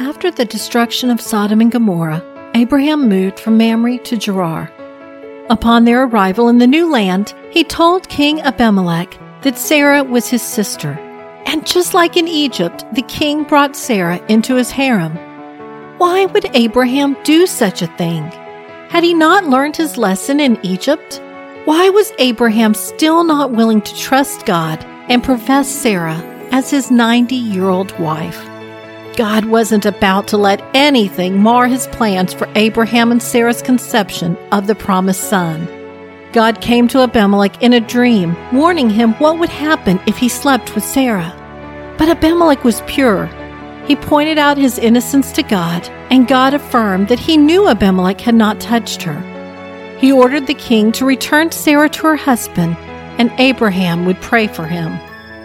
After the destruction of Sodom and Gomorrah, Abraham moved from Mamre to Gerar. Upon their arrival in the new land, he told King Abimelech that Sarah was his sister. And just like in Egypt, the king brought Sarah into his harem. Why would Abraham do such a thing? Had he not learned his lesson in Egypt? Why was Abraham still not willing to trust God and profess Sarah as his 90 year old wife? God wasn't about to let anything mar his plans for Abraham and Sarah's conception of the promised son. God came to Abimelech in a dream, warning him what would happen if he slept with Sarah. But Abimelech was pure. He pointed out his innocence to God, and God affirmed that he knew Abimelech had not touched her. He ordered the king to return Sarah to her husband, and Abraham would pray for him.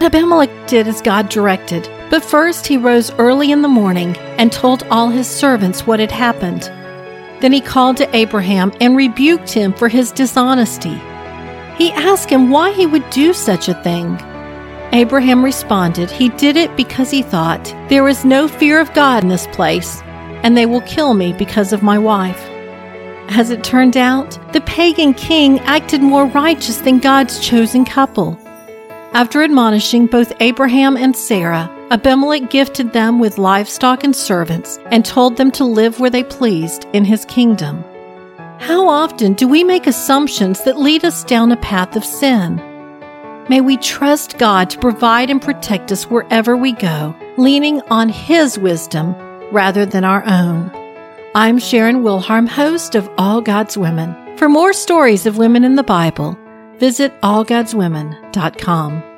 Abimelech did as God directed, but first he rose early in the morning and told all his servants what had happened. Then he called to Abraham and rebuked him for his dishonesty. He asked him why he would do such a thing. Abraham responded he did it because he thought, There is no fear of God in this place, and they will kill me because of my wife. As it turned out, the pagan king acted more righteous than God's chosen couple. After admonishing both Abraham and Sarah, Abimelech gifted them with livestock and servants and told them to live where they pleased in his kingdom. How often do we make assumptions that lead us down a path of sin? May we trust God to provide and protect us wherever we go, leaning on His wisdom rather than our own. I'm Sharon Wilharm, host of All God's Women. For more stories of women in the Bible, visit allgodswomen.com.